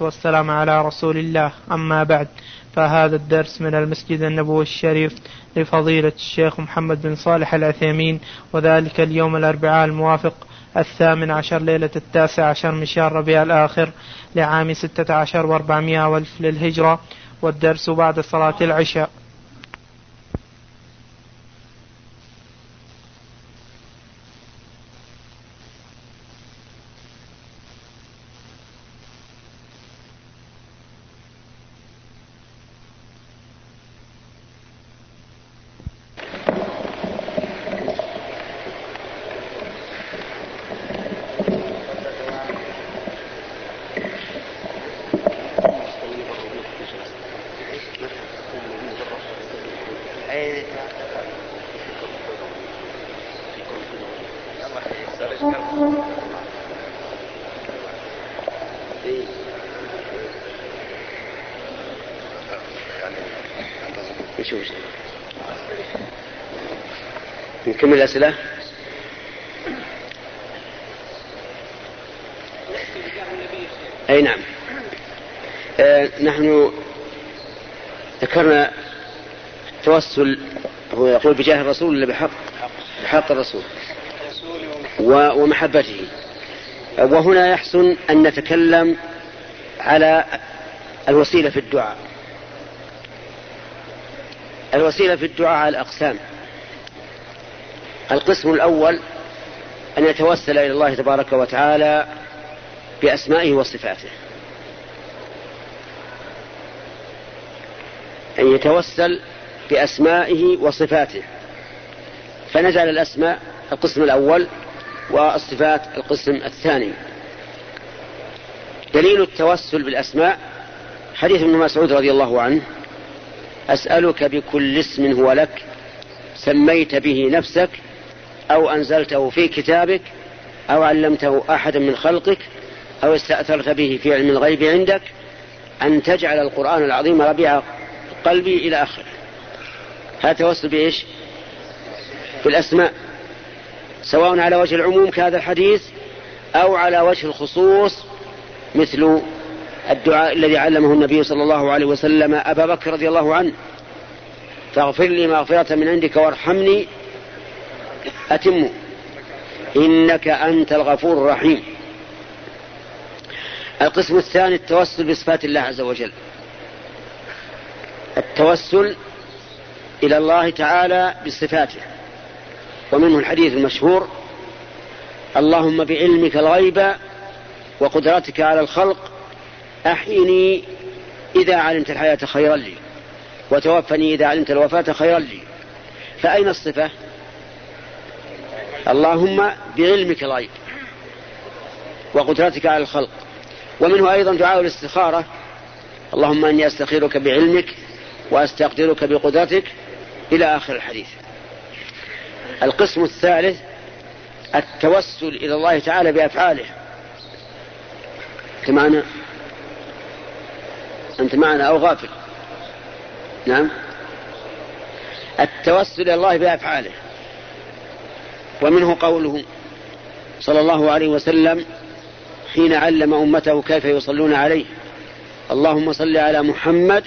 والسلام على رسول الله. أما بعد فهذا الدرس من المسجد النبوي الشريف لفضيلة الشيخ محمد بن صالح العثيمين وذلك اليوم الأربعاء الموافق الثامن عشر ليلة التاسع عشر من شهر ربيع الآخر لعام ستة عشر وأربعمائة وألف للهجرة والدرس بعد صلاة العشاء. الأسئلة؟ أي نعم. آه نحن ذكرنا التوسل هو يقول بجاه الرسول ولا بحق؟ بحق الرسول ومحبته. وهنا يحسن أن نتكلم على الوسيلة في الدعاء. الوسيلة في الدعاء على الأقسام. القسم الأول أن يتوسل إلى الله تبارك وتعالى بأسمائه وصفاته. أن يتوسل بأسمائه وصفاته. فنجعل الأسماء القسم الأول والصفات القسم الثاني. دليل التوسل بالأسماء حديث ابن مسعود رضي الله عنه أسألك بكل اسم هو لك سميت به نفسك أو أنزلته في كتابك أو علمته أحدا من خلقك أو استأثرت به في علم الغيب عندك أن تجعل القرآن العظيم ربيع قلبي إلى آخره. هذا توسل بإيش؟ بالأسماء. سواء على وجه العموم كهذا الحديث أو على وجه الخصوص مثل الدعاء الذي علمه النبي صلى الله عليه وسلم أبا بكر رضي الله عنه. فاغفر لي مغفرة من عندك وارحمني أتم. إنك أنت الغفور الرحيم. القسم الثاني التوسل بصفات الله عز وجل. التوسل إلى الله تعالى بصفاته. ومنه الحديث المشهور اللهم بعلمك الغيب وقدرتك على الخلق أحيني إذا علمت الحياة خيرا لي وتوفني إذا علمت الوفاة خيرا لي. فأين الصفة؟ اللهم بعلمك الغيب وقدرتك على الخلق. ومنه أيضا دعاء الاستخارة. اللهم أني أستخيرك بعلمك وأستقدرك بقدرتك إلى آخر الحديث. القسم الثالث التوسل إلى الله تعالى بأفعاله. أنت معنا؟ أنت معنا أو غافل؟ نعم. التوسل إلى الله بأفعاله. ومنه قوله صلى الله عليه وسلم حين علم أمته كيف يصلون عليه. اللهم صل على محمد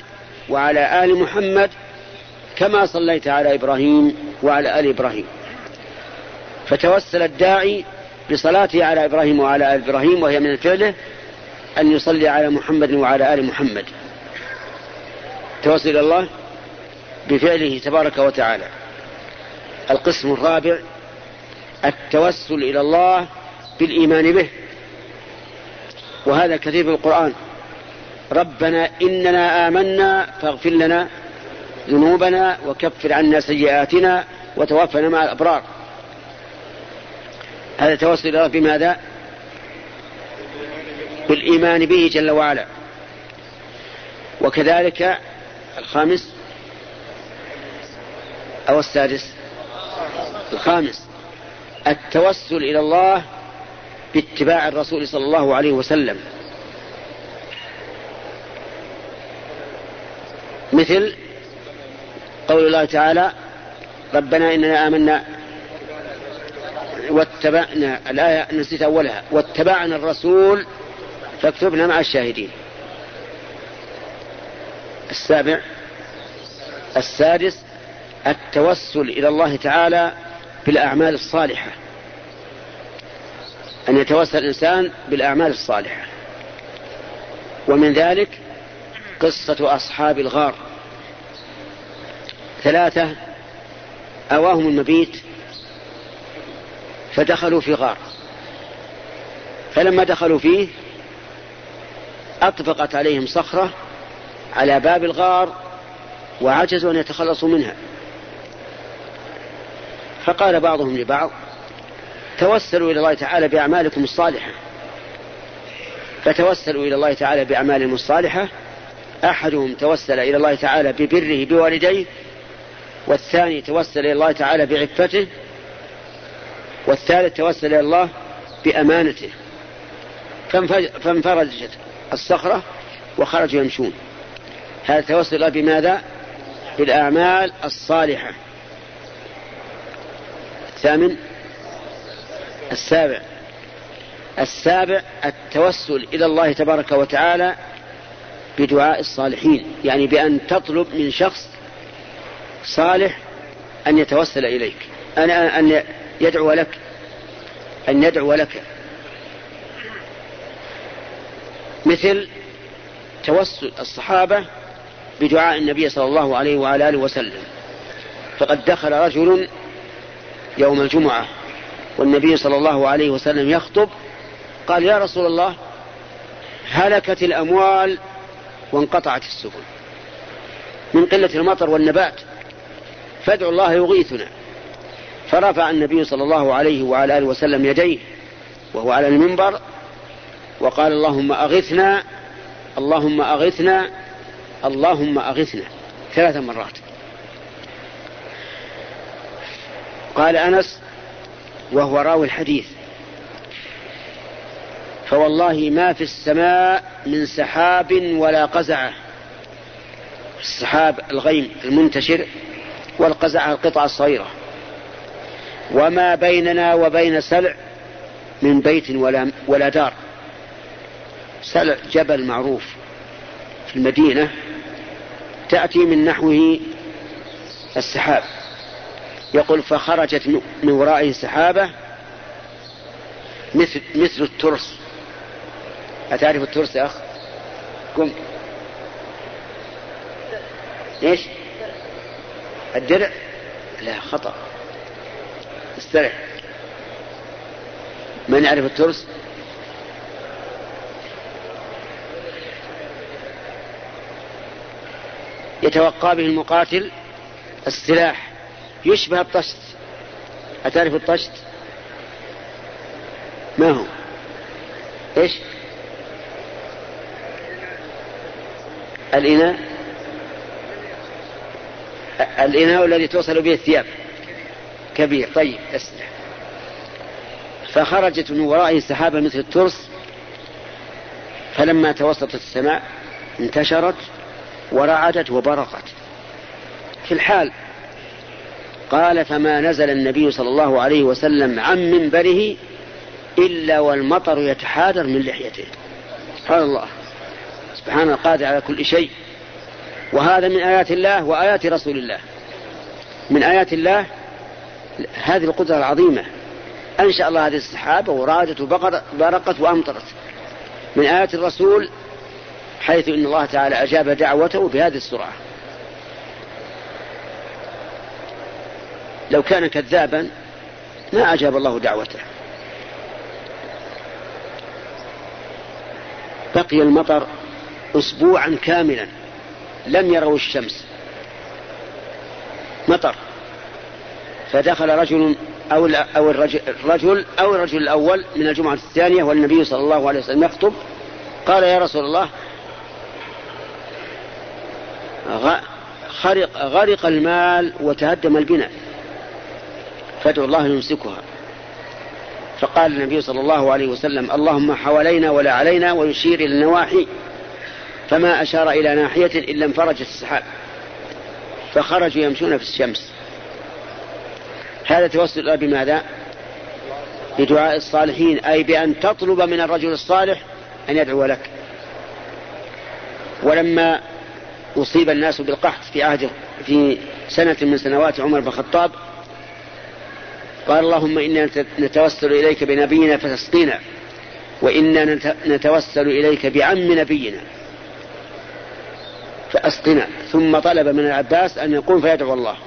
وعلى آل محمد كما صليت على إبراهيم وعلى آل إبراهيم. فتوسل الداعي بصلاته على إبراهيم وعلى آل إبراهيم وهي من فعله أن يصلي على محمد وعلى آل محمد. توسل الله بفعله تبارك وتعالى. القسم الرابع التوسل إلى الله بالإيمان به. وهذا كثير في القرآن. ربنا إننا آمنا فاغفر لنا ذنوبنا وكفر عنا سيئاتنا وتوفنا مع الأبرار. هذا توسل إلى الله بماذا؟ بالإيمان به جل وعلا. وكذلك الخامس أو السادس؟ الخامس. التوسل إلى الله باتباع الرسول صلى الله عليه وسلم. مثل قول الله تعالى ربنا إننا آمنا واتبعنا الآية نسيت أولها واتبعنا الرسول فاكتبنا مع الشاهدين. السابع السادس التوسل إلى الله تعالى بالأعمال الصالحة. أن يتوسل الإنسان بالأعمال الصالحة. ومن ذلك قصة أصحاب الغار. ثلاثة أواهم المبيت فدخلوا في غار. فلما دخلوا فيه أطبقت عليهم صخرة على باب الغار وعجزوا أن يتخلصوا منها. فقال بعضهم لبعض توسلوا إلى الله تعالى بأعمالكم الصالحة. فتوسلوا إلى الله تعالى بأعمالهم الصالحة أحدهم توسل إلى الله تعالى ببره بوالديه والثاني توسل إلى الله تعالى بعفته والثالث توسل إلى الله بأمانته. فانفرجت الصخرة وخرجوا يمشون. هذا توسل بماذا؟ بالأعمال الصالحة. الثامن. السابع. السابع التوسل إلى الله تبارك وتعالى بدعاء الصالحين يعني بأن تطلب من شخص صالح أن يتوسل إليك. أن أن يدعو لك أن يدعو لك. مثل توسل الصحابة بدعاء النبي صلى الله عليه وعلى آله وسلم. فقد دخل رجل يوم الجمعة والنبي صلى الله عليه وسلم يخطب قال يا رسول الله هلكت الأموال وانقطعت السبل من قلة المطر والنبات فادعوا الله يغيثنا. فرفع النبي صلى الله عليه وعلى آله وسلم يديه وهو على المنبر وقال اللهم أغثنا اللهم أغثنا اللهم أغثنا. ثلاث مرات. قال أنس وهو راوي الحديث. فوالله ما في السماء من سحاب ولا قزعة السحاب الغيم المنتشر والقزعة القطعة الصغيرة. وما بيننا وبين سلع من بيت ولا, ولا دار. سلع جبل معروف في المدينة تأتي من نحوه السحاب. يقول فخرجت من ورائه سحابة مثل مثل الترس أتعرف الترس يا أخ؟ قم إيش؟ الدرع؟ لا خطأ استرح من يعرف الترس؟ يتوقى به المقاتل السلاح يشبه الطشت. أتعرف الطشت؟ ما هو؟ إيش؟ الإناء؟ الإناء الذي توصل به الثياب. كبير طيب اسمع فخرجت من ورائه سحابة مثل الترس فلما توسطت السماء انتشرت ورعدت وبرقت. في الحال قال فما نزل النبي صلى الله عليه وسلم عن منبره إلا والمطر يتحادر من لحيته. سبحان الله. سبحان القادر على كل شيء. وهذا من آيات الله وآيات رسول الله. من آيات الله هذه القدرة العظيمة. أنشأ الله هذه السحابة ورادت وبرقت وأمطرت. من آيات الرسول حيث إن الله تعالى أجاب دعوته بهذه السرعة. لو كان كذابا ما أجاب الله دعوته. بقي المطر أسبوعا كاملا لم يروا الشمس. مطر. فدخل رجل أو أو الرجل, الرجل أو الرجل الأول من الجمعة الثانية والنبي صلى الله عليه وسلم يخطب. قال يا رسول الله خرق غرق المال وتهدم البناء. فادعو الله يمسكها. فقال النبي صلى الله عليه وسلم اللهم حوالينا ولا علينا ويشير إلى النواحي. فما أشار إلى ناحية إلا انفرجت السحاب. فخرجوا يمشون في الشمس. هذا توسل بماذا؟ بدعاء الصالحين أي بأن تطلب من الرجل الصالح أن يدعو لك. ولما أصيب الناس بالقحط في عهد في سنة من سنوات عمر بن الخطاب قال اللهم إنا نتوسل إليك بنبينا فتسقينا وإنا نتوسل إليك بعم نبينا فأسقنا. ثم طلب من العباس أن يقوم فيدعو الله.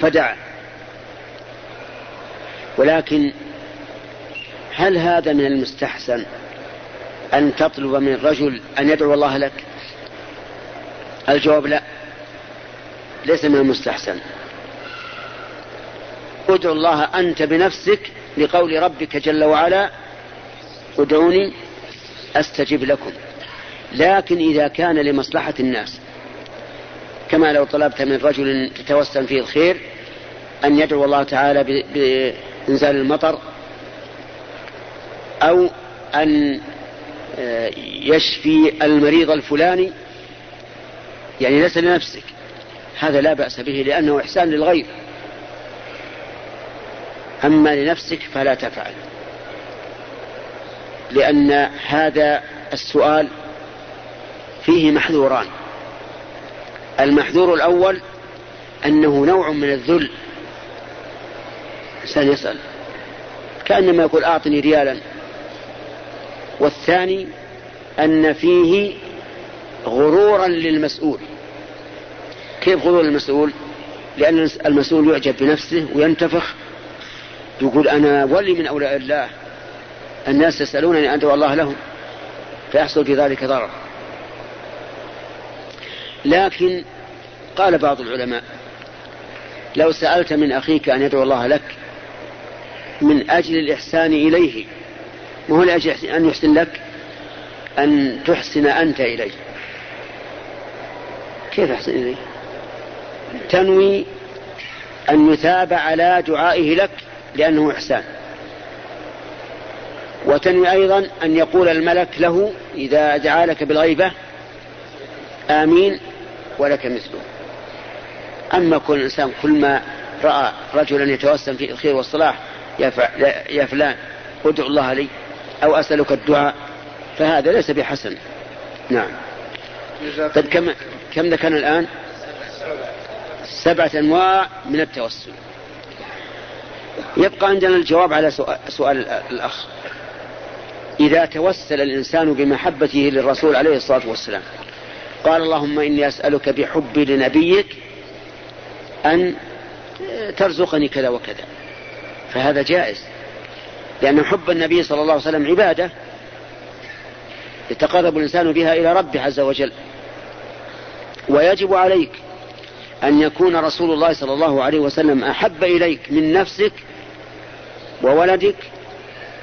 فدعا. ولكن هل هذا من المستحسن أن تطلب من رجل أن يدعو الله لك؟ الجواب لا. ليس من المستحسن. ادعو الله أنت بنفسك لقول ربك جل وعلا ادعوني أستجب لكم. لكن إذا كان لمصلحة الناس كما لو طلبت من رجل تتوسل فيه الخير أن يدعو الله تعالى بإنزال المطر أو أن آه، يشفي المريض الفلاني يعني ليس لنفسك. هذا لا بأس به لأنه إحسان للغير أما لنفسك فلا تفعل. لأن هذا السؤال فيه محذوران. المحذور الأول أنه نوع من الذل. إنسان يسأل. كأنما يقول أعطني ريالا. والثاني أن فيه غرورا للمسؤول. كيف غرور المسؤول لأن المسؤول يعجب بنفسه وينتفخ يقول أنا ولي من أولياء الله. الناس يسألونني أن أدعو الله لهم فيحصل في ذلك ضرر. لكن قال بعض العلماء لو سألت من أخيك أن يدعو الله لك من أجل الإحسان إليه ما هو لأجل أن يحسن لك؟ أن تحسن أنت إليه. كيف أحسن إليه؟ تنوي أن يثاب على دعائه لك. لأنه إحسان. وتنوي أيضا أن يقول الملك له إذا دعا لك بالغيبة آمين ولك مثله أما كل إنسان كل ما رأى رجلا يتوسم في الخير والصلاح يا فلان ادعو الله لي أو أسألك الدعاء. فهذا ليس بحسن. نعم. طيب كم كم ذكرنا الآن؟ سبعة أنواع من التوسل. يبقى عندنا الجواب على سؤال الأخ. إذا توسل الإنسان بمحبته للرسول عليه الصلاة والسلام قال اللهم إني أسألك بحبي لنبيك أن ترزقني كذا وكذا. فهذا جائز. لأن حب النبي صلى الله عليه وسلم عبادة يتقرب الإنسان بها إلى ربه عز وجل. ويجب عليك أن يكون رسول الله صلى الله عليه وسلم أحب إليك من نفسك وولدك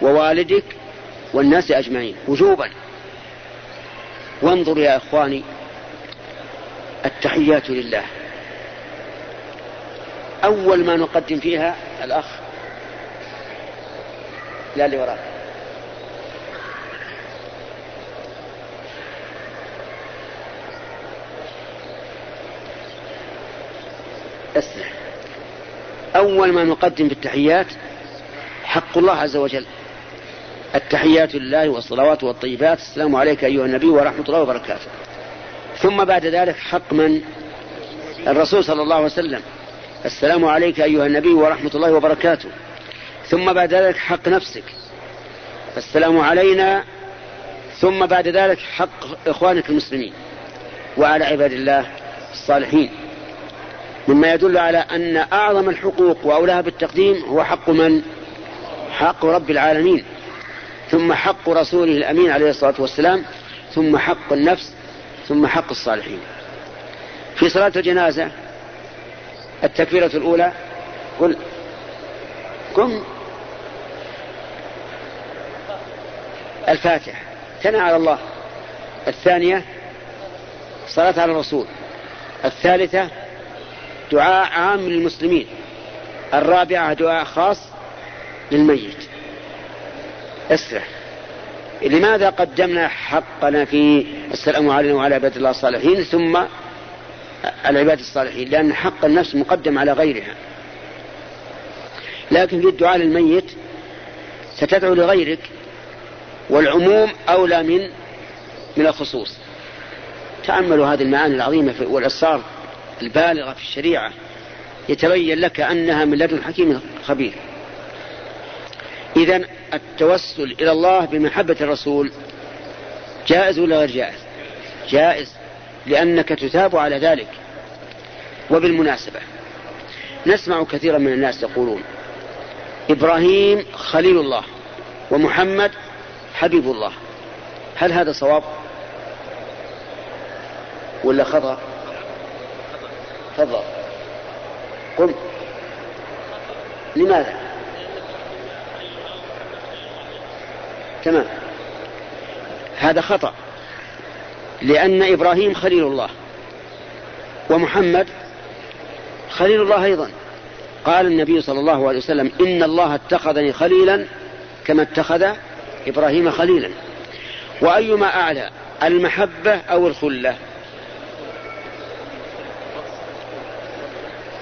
ووالدك والناس أجمعين. وجوبا. وانظر يا إخواني التحيات لله. أول ما نقدم فيها الأخ لا اللي اسمع أول ما نقدم في التحيات حق الله عز وجل. التحيات لله والصلوات والطيبات. السلام عليك أيها النبي ورحمة الله وبركاته. ثم بعد ذلك حق من؟ الرسول صلى الله عليه وسلم. السلام عليك أيها النبي ورحمة الله وبركاته. ثم بعد ذلك حق نفسك. السلام علينا. ثم بعد ذلك حق إخوانك المسلمين. وعلى عباد الله الصالحين. مما يدل على أن أعظم الحقوق وأولاها بالتقديم هو حق من؟ حق رب العالمين. ثم حق رسوله الأمين عليه الصلاة والسلام ثم حق النفس ثم حق الصالحين. في صلاة الجنازة التكبيرة الأولى قل قم. الفاتحة ثنى على الله. الثانية صلاة على الرسول. الثالثة دعاء عام للمسلمين. الرابعة دعاء خاص للميت. اسرع. لماذا قدمنا حقنا في السلام علينا وعلى عباد الله الصالحين ثم العباد الصالحين؟ لأن حق النفس مقدم على غيرها. لكن في الدعاء للميت ستدعو لغيرك والعموم أولى من من الخصوص. تأملوا هذه المعاني العظيمة والأسرار البالغة في الشريعة يتبين لك أنها من لدن حكيم خبير. إذا التوسل إلى الله بمحبة الرسول جائز ولا غير جائز؟ جائز لأنك تثاب على ذلك وبالمناسبة. نسمع كثيرا من الناس يقولون إبراهيم خليل الله ومحمد حبيب الله. هل هذا صواب ولا خطأ؟ تفضل. قل لماذا؟ تمام. هذا خطأ. لأن إبراهيم خليل الله. ومحمد خليل الله أيضا. قال النبي صلى الله عليه وسلم إن الله اتخذني خليلا كما اتخذ إبراهيم خليلا. وأيما أعلى المحبة أو الخلة؟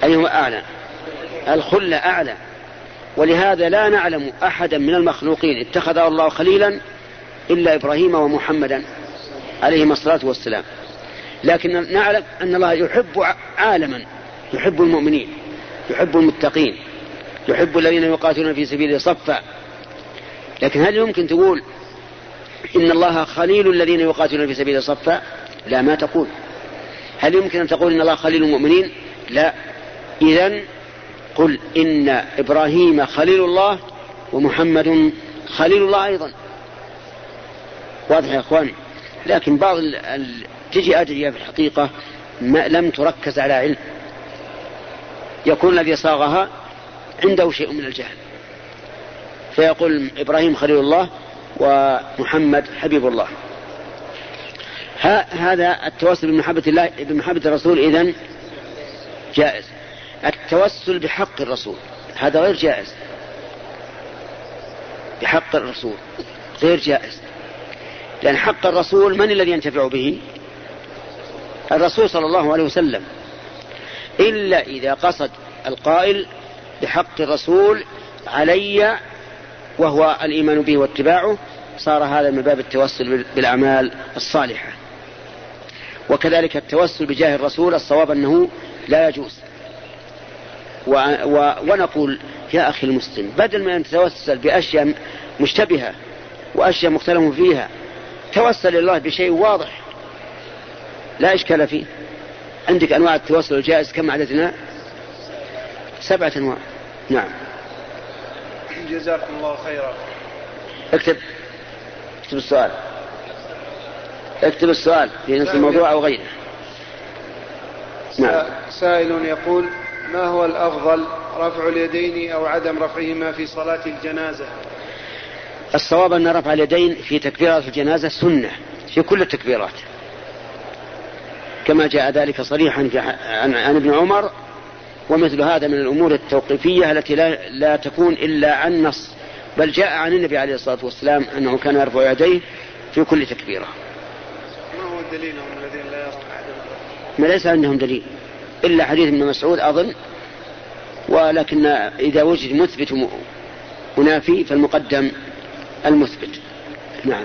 أيهما أعلى. الخلة أعلى. ولهذا لا نعلم أحدا من المخلوقين اتخذه الله خليلا إلا إبراهيم ومحمدا عليهما الصلاة والسلام. لكن نعلم أن الله يحب عالما. يحب المؤمنين. يحب المتقين. يحب الذين يقاتلون في سبيله صفا. لكن هل يمكن تقول إن الله خليل الذين يقاتلون في سبيله صفا؟ لا ما تقول. هل يمكن أن تقول إن الله خليل المؤمنين؟ لا. إذا قل إن إبراهيم خليل الله ومحمد خليل الله أيضا. واضح يا إخواني لكن بعض. تجي أدعية في الحقيقة ما لم تركز على علم. يكون الذي صاغها عنده شيء من الجهل. فيقول إبراهيم خليل الله ومحمد حبيب الله. هذا التوسل بمحبة الله بمحبة الرسول إذن جائز. التوسل بحق الرسول. هذا غير جائز. بحق الرسول. غير جائز. لأن حق الرسول من الذي ينتفع به؟ الرسول صلى الله عليه وسلم. إلا إذا قصد القائل بحق الرسول علي وهو الإيمان به واتباعه صار هذا من باب التوسل بالأعمال الصالحة. وكذلك التوسل بجاه الرسول الصواب أنه لا يجوز. و و ونقول يا أخي المسلم بدل ما أن تتوسل بأشياء مشتبهة وأشياء مختلف فيها توسل إلى الله بشيء واضح. لا إشكال فيه. عندك أنواع التوسل الجائز كم عددنا سبعة أنواع. نعم. جزاكم الله خيرا. اكتب. اكتب السؤال. اكتب السؤال في نفس الموضوع أو غيره. نعم. سائل يقول ما هو الأفضل رفع اليدين أو عدم رفعهما في صلاة الجنازة؟ الصواب أن رفع اليدين في تكبيرات الجنازة سنة في كل التكبيرات. كما جاء ذلك صريحا عن, عن ابن عمر ومثل هذا من الأمور التوقيفية التي لا, لا تكون إلا عن نص. بل جاء عن النبي عليه الصلاة والسلام أنه كان يرفع يديه في كل تكبيرة. ما هو الدليل الذين لا يرون ما ليس عندهم دليل. إلا حديث ابن مسعود أظن ولكن إذا وجد مثبت منافي فالمقدم المثبت. نعم.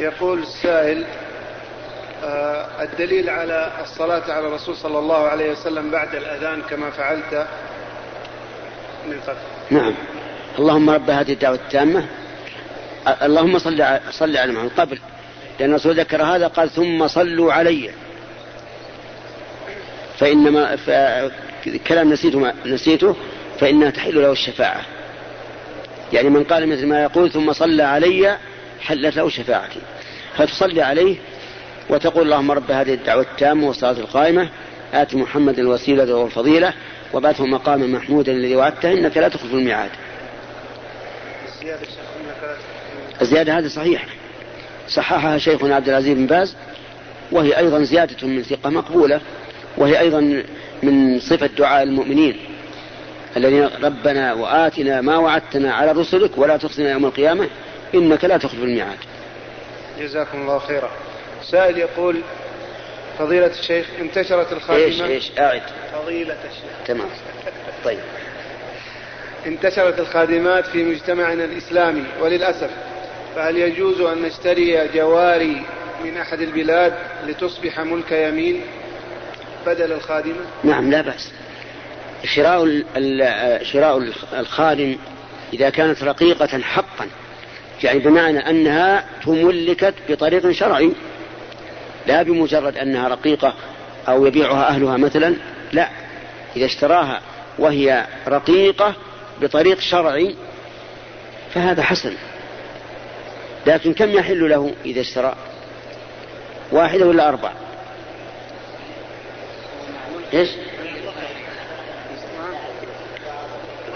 يقول السائل آه الدليل على الصلاة على الرسول صلى الله عليه وسلم بعد الأذان كما فعلت من قبل. نعم. اللهم رب هذه الدعوة التامة. اللهم صل صل على محمد. قبل لأن الرسول ذكر هذا قال ثم صلوا علي. فإنما كلام نسيته نسيته فإنها تحل له الشفاعة. يعني من قال مثل ما يقول ثم صلى علي حلت له شفاعتي. فتصلي عليه وتقول اللهم رب هذه الدعوة التامة والصلاة القائمة آت محمد الوسيلة والفضيلة وبعثه مقاما محمودا الذي وعدته إنك لا تخلف الميعاد. الزيادة هذه صحيحة. صححها شيخنا عبد العزيز بن باز وهي أيضا زيادة من ثقة مقبولة. وهي أيضا من صفة دعاء المؤمنين الذين ربنا وآتنا ما وعدتنا على رسلك ولا تخزنا يوم القيامة إنك لا تخلف الميعاد. جزاكم الله خيرا. سائل يقول فضيلة الشيخ انتشرت الخاتمة. إيش إيش؟ أعد. فضيلة الشيخ. تمام. طيب. انتشرت الخادمات في مجتمعنا الإسلامي وللأسف فهل يجوز أن نشتري جواري من أحد البلاد لتصبح ملك يمين؟ بدل الخادمة؟ نعم لا بأس. شراء شراء الخادم إذا كانت رقيقة حقا يعني بمعنى أنها تملكت بطريق شرعي لا بمجرد أنها رقيقة أو يبيعها أهلها مثلا لا. إذا اشتراها وهي رقيقة بطريق شرعي فهذا حسن. لكن كم يحل له إذا اشترى؟ واحدة ولا أربع إيش؟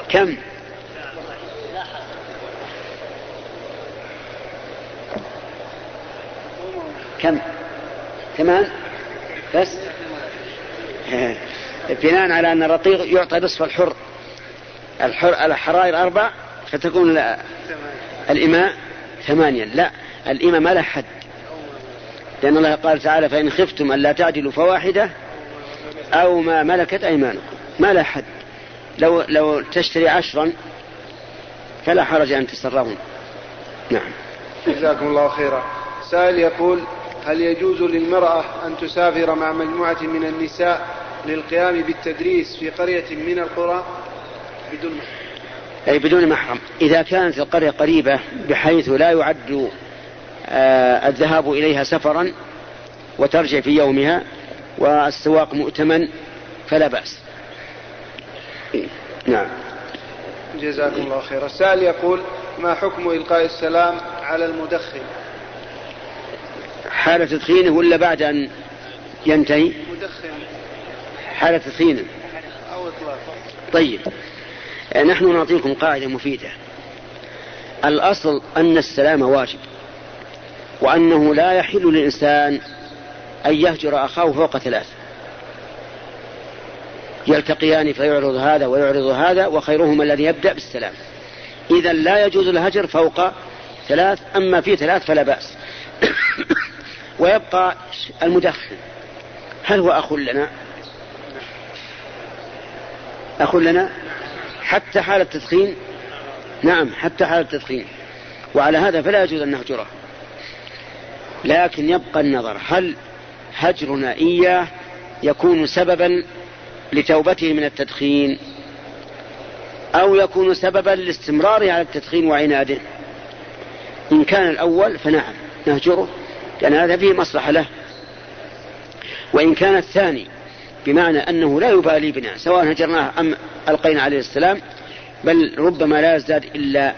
كم؟ كم؟ ثمان؟ بس؟ بناء على أن الرقيق يعطى نصف الحر. الحر الحرائر أربع فتكون الإماء ثمانيا لا الإماء ما له حد. لأن الله قال تعالى فإن خفتم ألا تعدلوا فواحدة أو ما ملكت أيمانكم. ما له حد. لو لو تشتري عشرا فلا حرج أن تسرهم نعم. جزاكم الله خيرا. سائل يقول هل يجوز للمرأة أن تسافر مع مجموعة من النساء للقيام بالتدريس في قرية من القرى؟ بدون محرم. أي بدون محرم. إذا كانت القرية قريبة بحيث لا يعد آه الذهاب إليها سفرا وترجع في يومها والسواق مؤتمن فلا بأس. نعم. جزاكم الله خيرا السائل يقول ما حكم إلقاء السلام على المدخن؟ حالة تدخينه ولا بعد أن ينتهي؟ مدخن. حالة تدخينه. أو إطلاق. طيب. نحن نعطيكم قاعدة مفيدة. الأصل أن السلام واجب وأنه لا يحل للإنسان أن يهجر أخاه فوق ثلاث. يلتقيان فيعرض هذا ويعرض هذا وخيرهما الذي يبدأ بالسلام. إذا لا يجوز الهجر فوق ثلاث أما في ثلاث فلا بأس. ويبقى المدخن. هل هو أخ لنا؟ أخ لنا؟ حتى حال التدخين؟ نعم حتى حال التدخين. وعلى هذا فلا يجوز أن نهجره. لكن يبقى النظر هل هجرنا إياه يكون سببا لتوبته من التدخين أو يكون سببا لاستمراره على التدخين وعناده. إن كان الأول فنعم نهجره لأن هذا فيه مصلحة له. وإن كان الثاني بمعنى أنه لا يبالي بنا سواء هجرناه أم ألقينا عليه السلام بل ربما لا يزداد إلا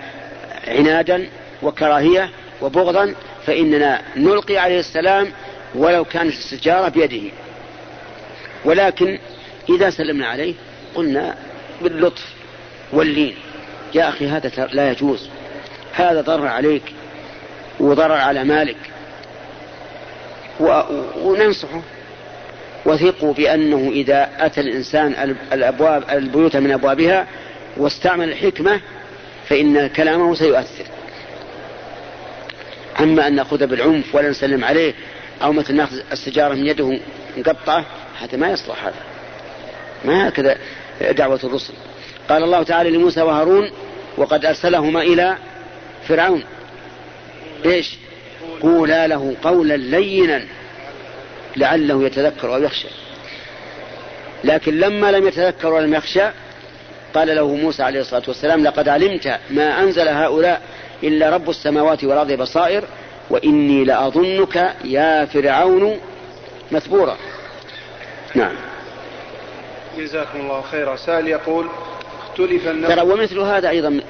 عنادا وكراهية وبغضا فإننا نلقي عليه السلام ولو كانت السجارة بيده. ولكن إذا سلمنا عليه قلنا باللطف واللين. يا أخي هذا لا يجوز. هذا ضرر عليك وضرر على مالك. وننصحه. وثقوا بأنه إذا أتى الإنسان الأبواب البيوت من أبوابها واستعمل الحكمة فإن كلامه سيؤثر. أما أن نأخذ بالعنف ولا نسلم عليه أو مثل نأخذ السجارة من يده نقطعه هذا ما يصلح هذا. ما هكذا دعوة الرسل. قال الله تعالى لموسى وهارون وقد أرسلهما إلى فرعون. إيش؟ قولا له قولا لينا لعله يتذكر أو يخشى. لكن لما لم يتذكر ولم يخشى قال له موسى عليه الصلاة والسلام لقد علمت ما أنزل هؤلاء إلا رب السماوات والأرض بصائر وإني لأظنك يا فرعون مثبورا. نعم. جزاكم الله خيرا. سائل يقول اختلف النبي ترى ومثل هذا أيضا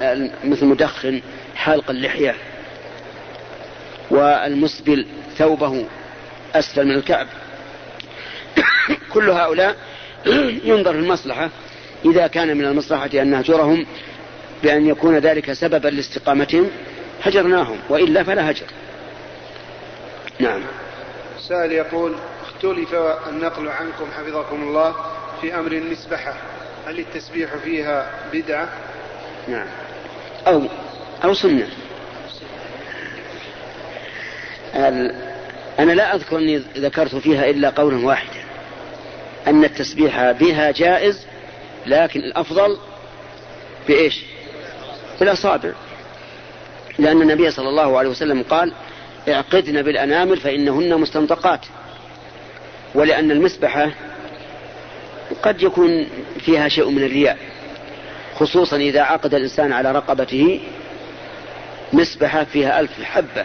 مثل مدخن حالق اللحية والمسبل ثوبه أسفل من الكعب. كل هؤلاء ينظر في المصلحة إذا كان من المصلحة أن نهجرهم بأن يكون ذلك سببا لاستقامتهم هجرناهم وإلا فلا هجر. نعم. سائل يقول اختلف النقل عنكم حفظكم الله في أمر المسبحة. هل التسبيح فيها بدعة؟ نعم. أو أو سنة. أنا لا أذكر أني ذكرت فيها إلا قولا واحدا. أن التسبيح بها جائز لكن الأفضل بإيش؟ بالأصابع لأن النبي صلى الله عليه وسلم قال اعقدن بالأنامل فإنهن مستنطقات. ولأن المسبحة قد يكون فيها شيء من الرياء خصوصا إذا عقد الإنسان على رقبته مسبحة فيها ألف حبة.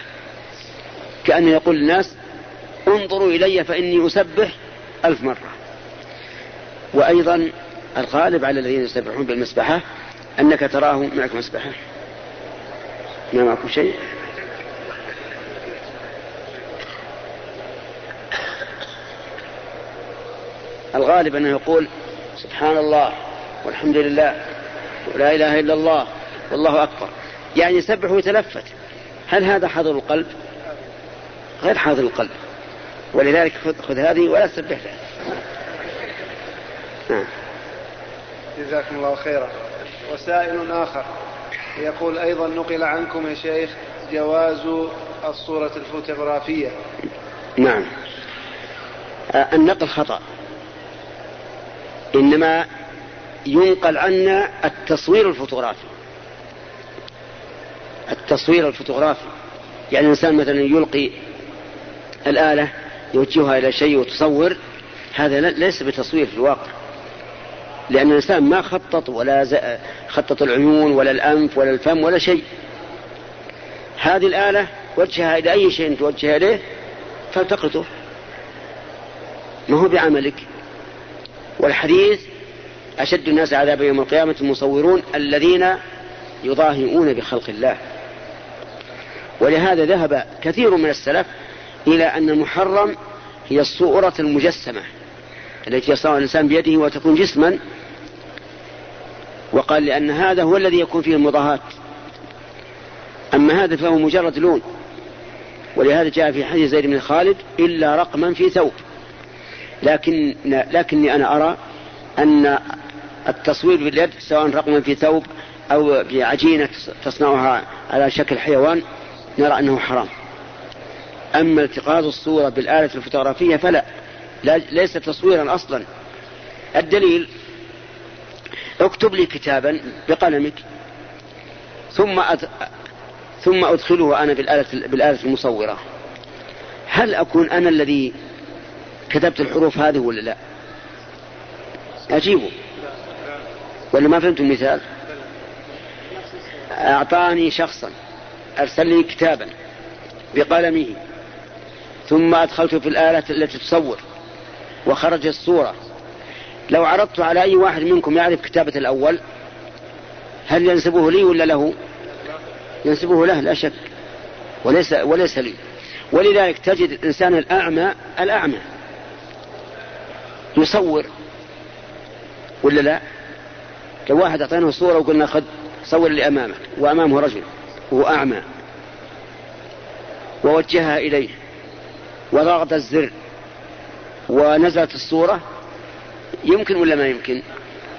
كأنه يقول للناس انظروا إلي فإني أسبح ألف مرة. وأيضا الغالب على الذين يسبحون بالمسبحة أنك تراه معك مسبحة. ما معكم شيء؟ الغالب أنه يقول سبحان الله والحمد لله ولا إله إلا الله والله أكبر. يعني يسبح ويتلفت. هل هذا حاضر القلب؟ غير حاضر القلب. ولذلك خذ, هذه ولا تسبح له. نعم. جزاكم الله خيرا. وسائل آخر. يقول أيضا نقل عنكم يا شيخ جواز الصورة الفوتوغرافية. نعم. النقل خطأ. إنما ينقل عنا التصوير الفوتوغرافي. التصوير الفوتوغرافي. يعني الإنسان مثلا يلقي الآلة يوجهها إلى شيء وتصور هذا ليس بتصوير في الواقع. لأن الإنسان ما خطط ولا خطط العيون ولا الأنف ولا الفم ولا شيء. هذه الآلة وجهها إلى أي شيء توجه إليه؟ فالتقطه ما هو بعملك؟ والحديث أشد الناس عذابا يوم القيامة المصورون الذين يضاهئون بخلق الله. ولهذا ذهب كثير من السلف إلى أن المحرم هي الصورة المجسمة التي يصنعها الإنسان بيده وتكون جسما وقال لأن هذا هو الذي يكون فيه المضاهاة أما هذا فهو مجرد لون. ولهذا جاء في حديث زيد بن خالد إلا رقما في ثوب. لكن لكني أنا أرى أن التصوير باليد سواء رقما في ثوب أو بعجينة تصنعها على شكل حيوان نرى أنه حرام. أما التقاط الصورة بالآلة الفوتوغرافية فلا. لا ليس تصويرا أصلا. الدليل اكتب لي كتابا بقلمك ثم أد... ثم أدخله أنا بالآلة بالآلة المصورة. هل أكون أنا الذي كتبت الحروف هذه ولا لا؟ أجيبه. ولا ما فهمت المثال؟ أعطاني شخصا أرسل لي كتابا بقلمه ثم أدخلته في الآلة التي تصور وخرج الصورة. لو عرضت على أي واحد منكم يعرف كتابة الأول هل ينسبه لي ولا له؟ ينسبه له لا شك. وليس, وليس لي. ولذلك تجد الإنسان الأعمى الأعمى. يصور ولا لا؟ لو واحد أعطيناه صورة وقلنا خذ صور اللي أمامك وأمامه رجل وهو أعمى. ووجهها إليه. وضغط الزر. ونزلت الصورة. يمكن ولا ما يمكن؟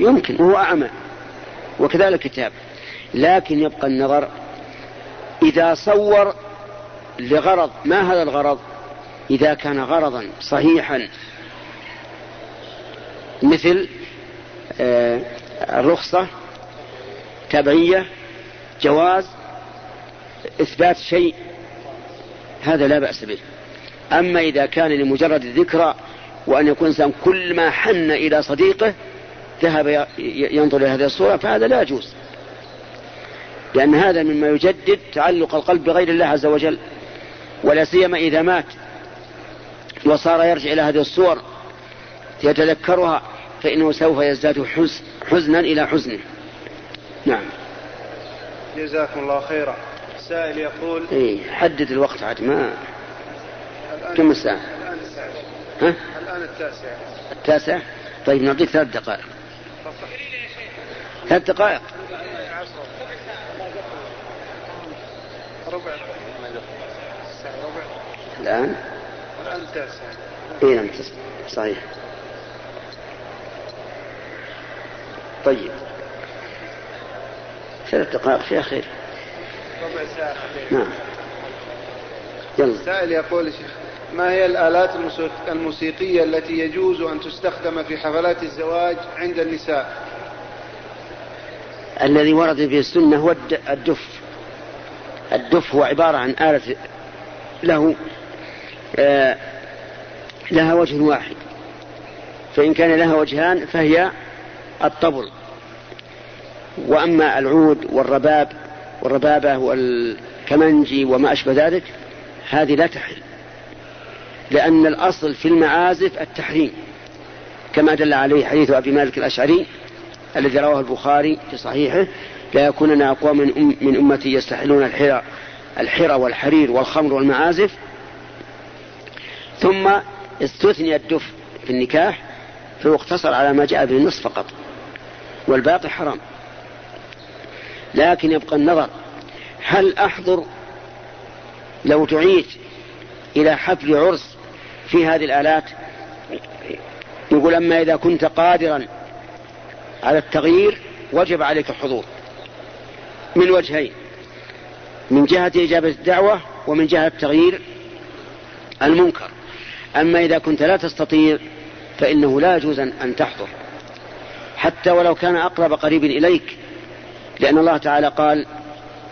يمكن وهو أعمى. وكذلك الكتاب لكن يبقى النظر إذا صور لغرض ما هذا الغرض؟ إذا كان غرضا صحيحا مثل آه، الرخصة تبعية جواز إثبات شيء هذا لا بأس به. أما إذا كان لمجرد الذكرى وأن يكون إنسان كل ما حن إلى صديقه ذهب ينظر إلى هذه الصورة فهذا لا يجوز. لأن هذا مما يجدد تعلق القلب بغير الله عز وجل. ولا سيما إذا مات وصار يرجع إلى هذه الصور يتذكرها فإنه سوف يزداد حزن حزنا إلى حزنه. نعم. جزاكم الله خيرا. السائل يقول إيه حدد الوقت عاد ما كم الساعة؟ الآن الساعة ها؟ الآن التاسعة التاسع؟ طيب نعطيك ثلاث دقائق. ثلاث دقائق. ربع. الآن؟ الآن التاسعة اي نعم صحيح. طيب. ثلاث دقائق فيها خير ربع ساعة نعم. يلا. السائل يقول شيخ ما هي الآلات الموسيق- الموسيقية التي يجوز أن تستخدم في حفلات الزواج عند النساء؟ الذي ورد في السنة هو الد- الدف. الدف هو عبارة عن آلة له آه لها وجه واحد. فإن كان لها وجهان فهي الطبل. وأما العود والرباب والربابة والكمنجي وما أشبه ذلك هذه لا تحل. لأن الأصل في المعازف التحريم كما دل عليه حديث أبي مالك الأشعري الذي رواه البخاري في صحيحه لا يكونن أقوام من, أم من أمتي يستحلون الحرى الحرى والحرير والخمر والمعازف. ثم استثني الدف في النكاح فيقتصر على ما جاء به النص فقط. والباقي حرام. لكن يبقى النظر هل أحضر لو دعيت إلى حفل عرس في هذه الآلات؟ يقول أما إذا كنت قادرا على التغيير وجب عليك الحضور. من وجهين من جهة إجابة الدعوة ومن جهة تغيير المنكر. أما إذا كنت لا تستطيع فإنه لا يجوز أن تحضر. حتى ولو كان أقرب قريب إليك. لأن الله تعالى قال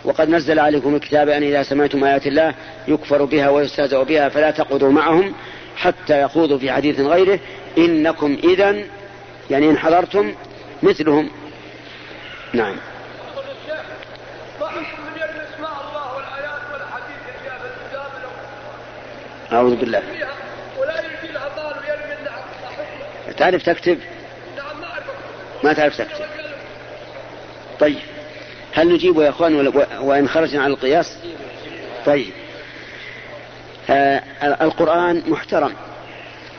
وقد نزل عليكم الكتاب أن إذا سمعتم آيات الله يكفر بها ويستهزأ بها فلا تقعدوا معهم حتى يخوضوا في حديث غيره. إنكم إذا يعني إن حضرتم مثلهم. نعم. أعوذ بالله. تعرف تكتب؟ ما تعرف تكتب طيب. هل نجيب يا إخوان وإن خرجنا على القياس؟ طيب. آه القرآن محترم.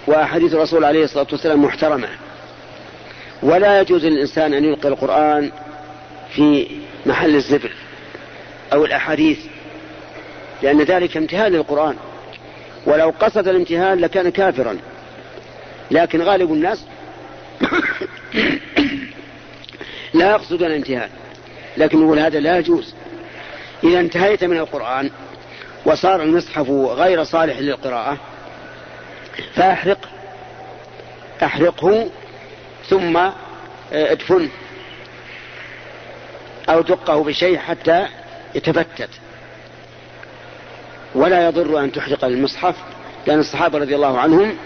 وأحاديث الرسول عليه الصلاة والسلام محترمة. ولا يجوز للإنسان أن يلقي القرآن في محل الزبل أو الأحاديث لأن ذلك امتهان للقرآن. ولو قصد الامتهان لكان كافرا. لكن غالب الناس لا يقصدون الامتهان لكن يقول هذا لا يجوز. إذا انتهيت من القرآن وصار المصحف غير صالح للقراءة فأحرق أحرقه ثم آه، ادفنه أو دقه بشيء حتى يتفتت. ولا يضر أن تحرق المصحف لأن الصحابة رضي الله عنهم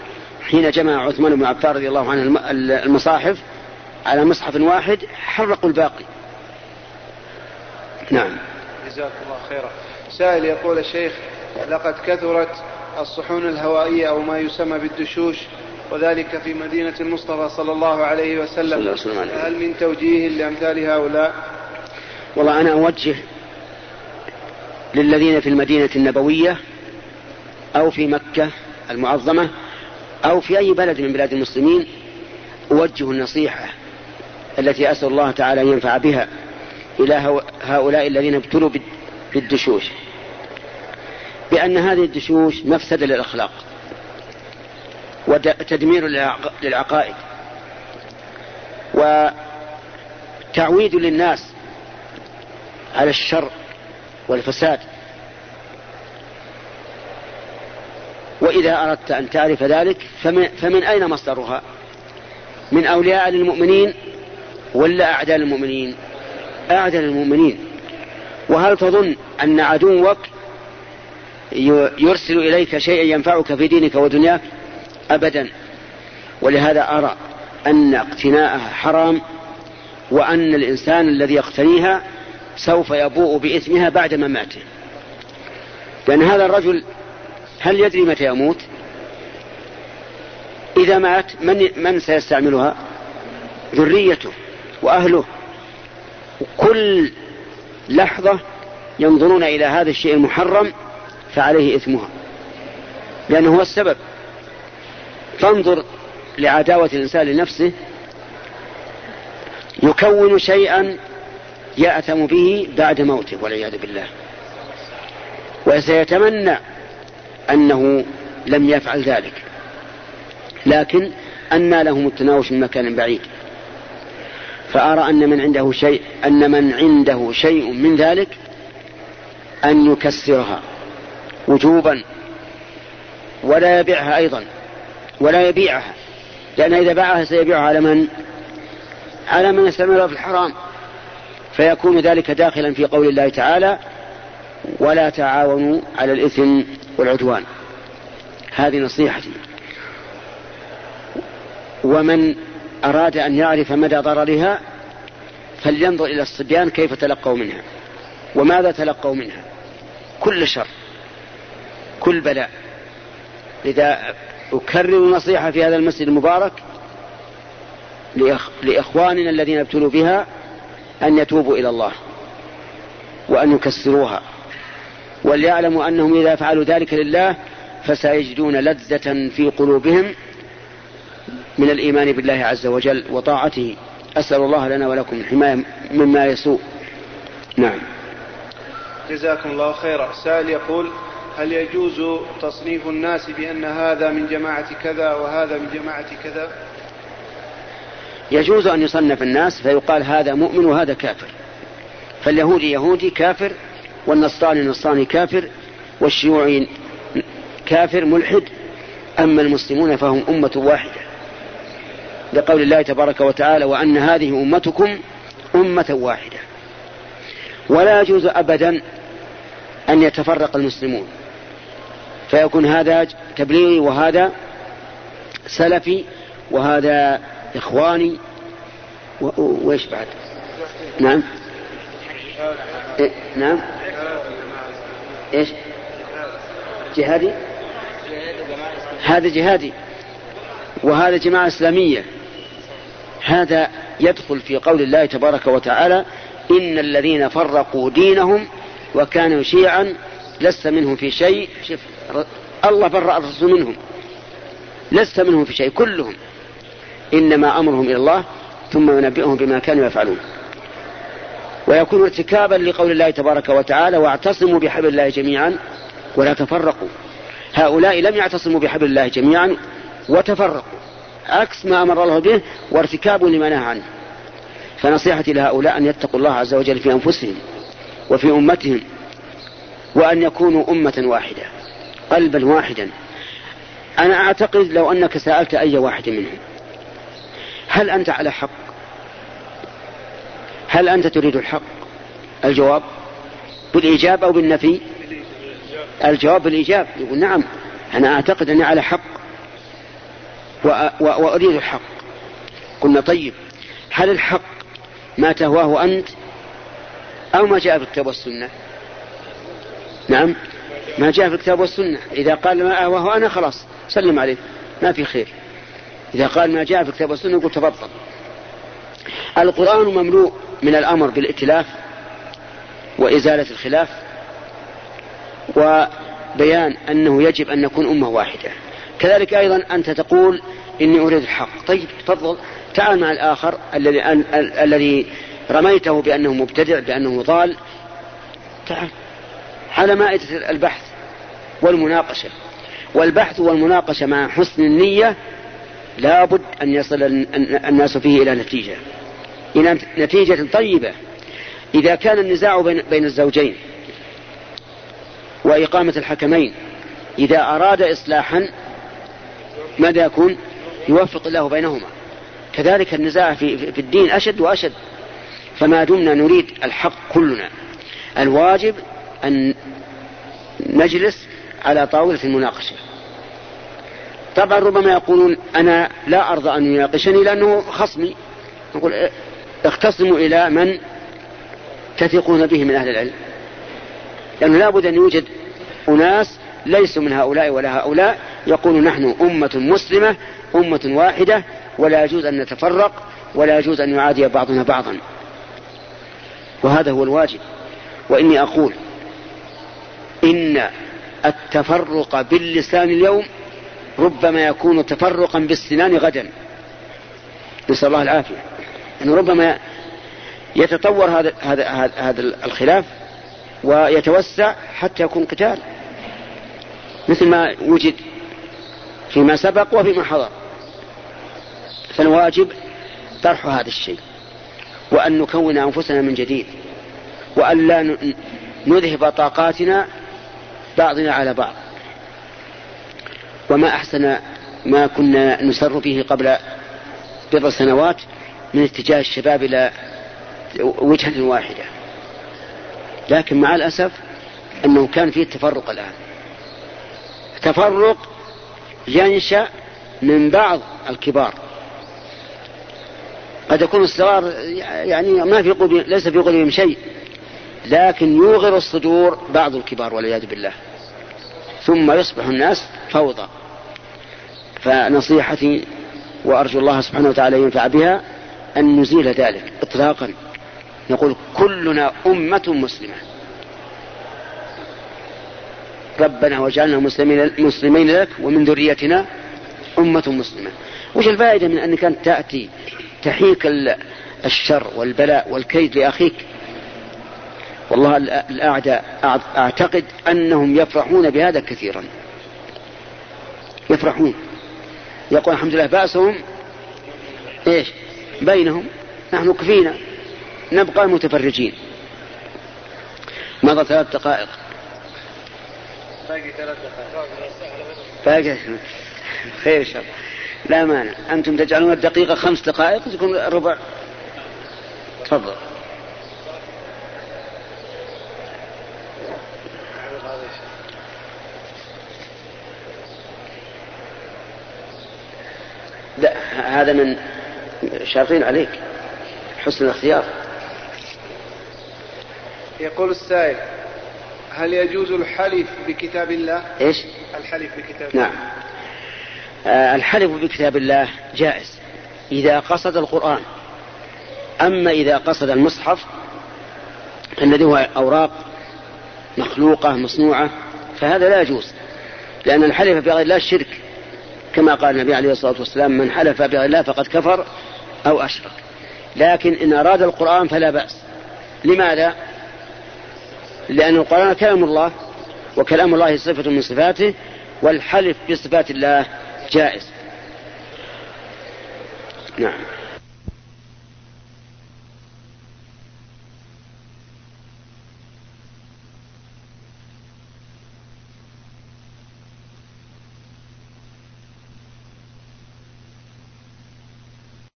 حين جمع عثمان بن عفان رضي الله عنه المصاحف على مصحف واحد حرقوا الباقي. نعم. جزاك الله خيرا. سائل يقول الشيخ لقد كثرت الصحون الهوائية أو ما يسمى بالدشوش وذلك في مدينة المصطفى صلى الله عليه وسلم. صلى الله عليه. هل من توجيه لأمثال هؤلاء؟ والله أنا أوجه للذين في المدينة النبوية أو في مكة المعظمة أو في أي بلد من بلاد المسلمين أوجه النصيحة التي أسأل الله تعالى أن ينفع بها إلى هؤلاء الذين ابتلوا بالدشوش. بأن هذه الدشوش مفسدة للأخلاق وتدمير للعقائد وتعويد للناس على الشر والفساد. وإذا أردت أن تعرف ذلك فمن, فمن أين مصدرها؟ من أولياء للمؤمنين ولا أعداء المؤمنين؟ أعدل المؤمنين. وهل تظن أن عدوك يرسل إليك شيئا ينفعك في دينك ودنياك؟ أبدا. ولهذا أرى أن اقتناءها حرام وأن الإنسان الذي يقتنيها سوف يبوء بإثمها بعد مماته لأن هذا الرجل هل يدري متى يموت؟ إذا مات من, من سيستعملها؟ ذريته. وأهله. كل لحظة ينظرون إلى هذا الشيء المحرم فعليه إثمها. لأنه هو السبب. فانظر لعداوة الإنسان لنفسه. يكون شيئا يأثم به بعد موته والعياذ بالله. وسيتمنى أنه لم يفعل ذلك. لكن أنى لهم التناوش من مكان بعيد. فأرى أن من عنده شيء أن من عنده شيء من ذلك أن يكسرها وجوبا ولا يبيعها أيضا ولا يبيعها لأن إذا باعها سيبيعها على من؟ على من يستعملها في الحرام. فيكون ذلك داخلا في قول الله تعالى ولا تعاونوا على الإثم والعدوان هذه نصيحتي. ومن أراد أن يعرف مدى ضررها فلينظر إلى الصبيان كيف تلقوا منها وماذا تلقوا منها. كل شر كل بلاء. لذا أكرر النصيحة في هذا المسجد المبارك لإخواننا الذين ابتلوا بها أن يتوبوا إلى الله وأن يكسروها. وليعلموا أنهم إذا فعلوا ذلك لله فسيجدون لذة في قلوبهم من الإيمان بالله عز وجل وطاعته. أسأل الله لنا ولكم الحماية مما يسوء. نعم. جزاكم الله خيرا. سائل يقول هل يجوز تصنيف الناس بأن هذا من جماعة كذا وهذا من جماعة كذا؟ يجوز أن يصنف الناس فيقال هذا مؤمن وهذا كافر. فاليهودي يهودي كافر والنصراني نصراني كافر والشيوعي كافر ملحد أما المسلمون فهم أمة واحدة. لقول الله تبارك وتعالى وأن هذه أمتكم أمة واحدة. ولا يجوز أبدا أن يتفرق المسلمون. فيكون هذا تبليغي وهذا سلفي وهذا إخواني. وإيش بعد؟ نعم. إيه؟ نعم. إيش؟ جهادي؟ هذا جهادي. وهذا جماعة إسلامية. هذا يدخل في قول الله تبارك وتعالى إن الذين فرقوا دينهم وكانوا شيعا لست منهم في شيء. شف الله برأ الرسول منهم لست منهم في شيء كلهم. إنما أمرهم إلى الله ثم ينبئهم بما كانوا يفعلون. ويكون ارتكابا لقول الله تبارك وتعالى واعتصموا بحبل الله جميعا ولا تفرقوا. هؤلاء لم يعتصموا بحبل الله جميعا وتفرقوا. عكس ما أمر الله به وارتكاب لما نهى عنه. فنصيحتي لهؤلاء أن يتقوا الله عز وجل في أنفسهم وفي أمتهم وأن يكونوا أمة واحدة قلبا واحدا. أنا أعتقد لو أنك سألت أي واحد منهم هل أنت على حق؟ هل أنت تريد الحق؟ الجواب بالايجاب أو بالنفي؟ الجواب بالايجاب يقول نعم أنا أعتقد أني على حق. وأريد الحق. قلنا طيب هل الحق ما تهواه أنت أو ما جاء في الكتاب والسنة؟ نعم ما جاء في الكتاب والسنة. إذا قال ما أهواه أنا خلاص سلم عليه ما في خير. إذا قال ما جاء في الكتاب والسنة يقول تفضل. القرآن مملوء من الأمر بالائتلاف وإزالة الخلاف وبيان أنه يجب أن نكون أمة واحدة. كذلك أيضا أنت تقول إني أريد الحق. طيب تفضل تعال مع الآخر الذي الذي رميته بأنه مبتدع بأنه ضال. تعال. على مائدة البحث والمناقشة. والبحث والمناقشة مع حسن النية لابد أن يصل الناس فيه إلى نتيجة. إلى نتيجة طيبة. إذا كان النزاع بين الزوجين وإقامة الحكمين إذا أراد إصلاحا ماذا يكون؟ يوفق الله بينهما. كذلك النزاع في, في الدين أشد وأشد. فما دمنا نريد الحق كلنا. الواجب أن نجلس على طاولة المناقشة. طبعا ربما يقولون أنا لا أرضى أن يناقشني لأنه خصمي. نقول اختصموا إلى من تثقون به من أهل العلم. لأنه لابد أن يوجد أناس ليسوا من هؤلاء ولا هؤلاء. يقول نحن أمة مسلمة أمة واحدة ولا يجوز أن نتفرق ولا يجوز أن يعادي بعضنا بعضا. وهذا هو الواجب. وإني أقول إن التفرق باللسان اليوم ربما يكون تفرقا بالسنان غدا. نسأل الله العافية. أنه ربما يتطور هذا هذا هذا الخلاف ويتوسع حتى يكون قتال. مثل ما وجد فيما سبق وفيما حضر. فالواجب طرح هذا الشيء وأن نكون أنفسنا من جديد وأن لا نذهب طاقاتنا بعضنا على بعض. وما أحسن ما كنا نسر فيه قبل بضع سنوات من اتجاه الشباب إلى وجهة واحدة. لكن مع الأسف أنه كان فيه التفرق الآن. تفرق ينشأ من بعض الكبار. قد يكون الصغار يعني ما في ليس في قلوبهم شيء لكن يوغر الصدور بعض الكبار والعياذ بالله. ثم يصبح الناس فوضى. فنصيحتي وأرجو الله سبحانه وتعالى ينفع بها أن نزيل ذلك اطلاقا. نقول كلنا أمة مسلمة. ربنا واجعلنا مسلمين, مسلمين لك ومن ذريتنا أمة مسلمة. وش الفائدة من أنك أنت تأتي تحيك الشر والبلاء والكيد لأخيك؟ والله الأعداء أعتقد أنهم يفرحون بهذا كثيرا. يفرحون. يقول الحمد لله بأسهم إيش؟ بينهم. نحن كفينا نبقى متفرجين. مضى ثلاث دقائق. باقي ثلاث دقائق. باقي خير إن شاء الله. لا مانع. أنتم تجعلون الدقيقة خمس دقائق تكون ربع. تفضل. لا هذا من شارطين عليك. حسن الاختيار. يقول السائل هل يجوز الحلف بكتاب الله؟ إيش؟ الحلف بكتاب نعم. آه الحلف بكتاب الله جائز. إذا قصد القرآن. أما إذا قصد المصحف الذي هو أوراق مخلوقة مصنوعة فهذا لا يجوز. لأن الحلف بغير الله شرك. كما قال النبي عليه الصلاة والسلام من حلف بغير الله فقد كفر أو أشرك. لكن إن أراد القرآن فلا بأس. لماذا؟ لأن القرآن كلام الله وكلام الله صفة من صفاته والحلف بصفات الله جائز. نعم.